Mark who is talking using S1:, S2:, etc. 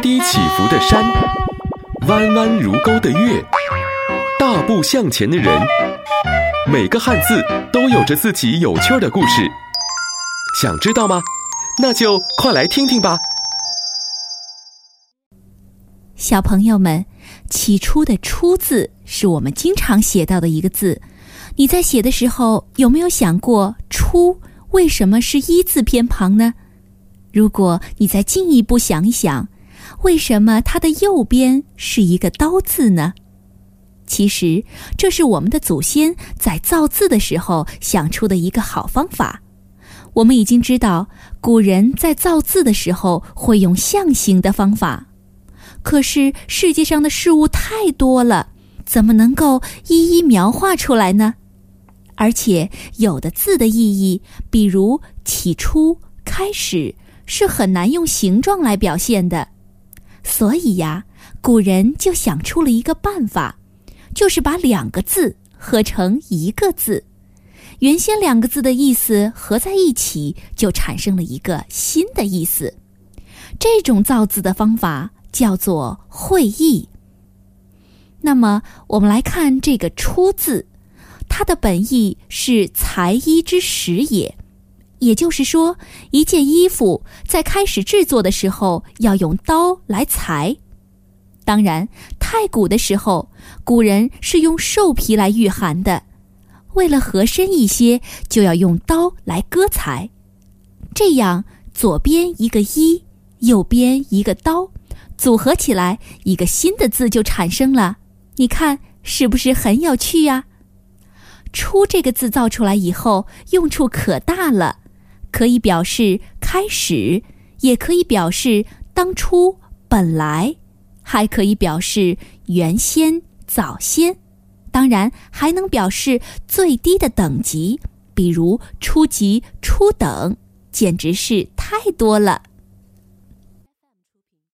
S1: 低起伏的山，弯弯如钩的月，大步向前的人，每个汉字都有着自己有趣的故事。想知道吗？那就快来听听吧。
S2: 小朋友们，起初的“初”字是我们经常写到的一个字。你在写的时候有没有想过“初”为什么是一字偏旁呢？如果你再进一步想一想，为什么它的右边是一个刀字呢？其实这是我们的祖先在造字的时候想出的一个好方法。我们已经知道，古人在造字的时候会用象形的方法，可是世界上的事物太多了，怎么能够一一描画出来呢？而且有的字的意义，比如起初、开始。是很难用形状来表现的，所以呀，古人就想出了一个办法，就是把两个字合成一个字。原先两个字的意思合在一起，就产生了一个新的意思。这种造字的方法叫做会意。那么，我们来看这个“出”字，它的本意是裁衣之时也。也就是说，一件衣服在开始制作的时候要用刀来裁。当然，太古的时候，古人是用兽皮来御寒的，为了合身一些，就要用刀来割裁。这样，左边一个一，右边一个刀，组合起来，一个新的字就产生了。你看，是不是很有趣呀？“出”这个字造出来以后，用处可大了。可以表示开始，也可以表示当初、本来，还可以表示原先、早先，当然还能表示最低的等级，比如初级、初等，简直是太多了。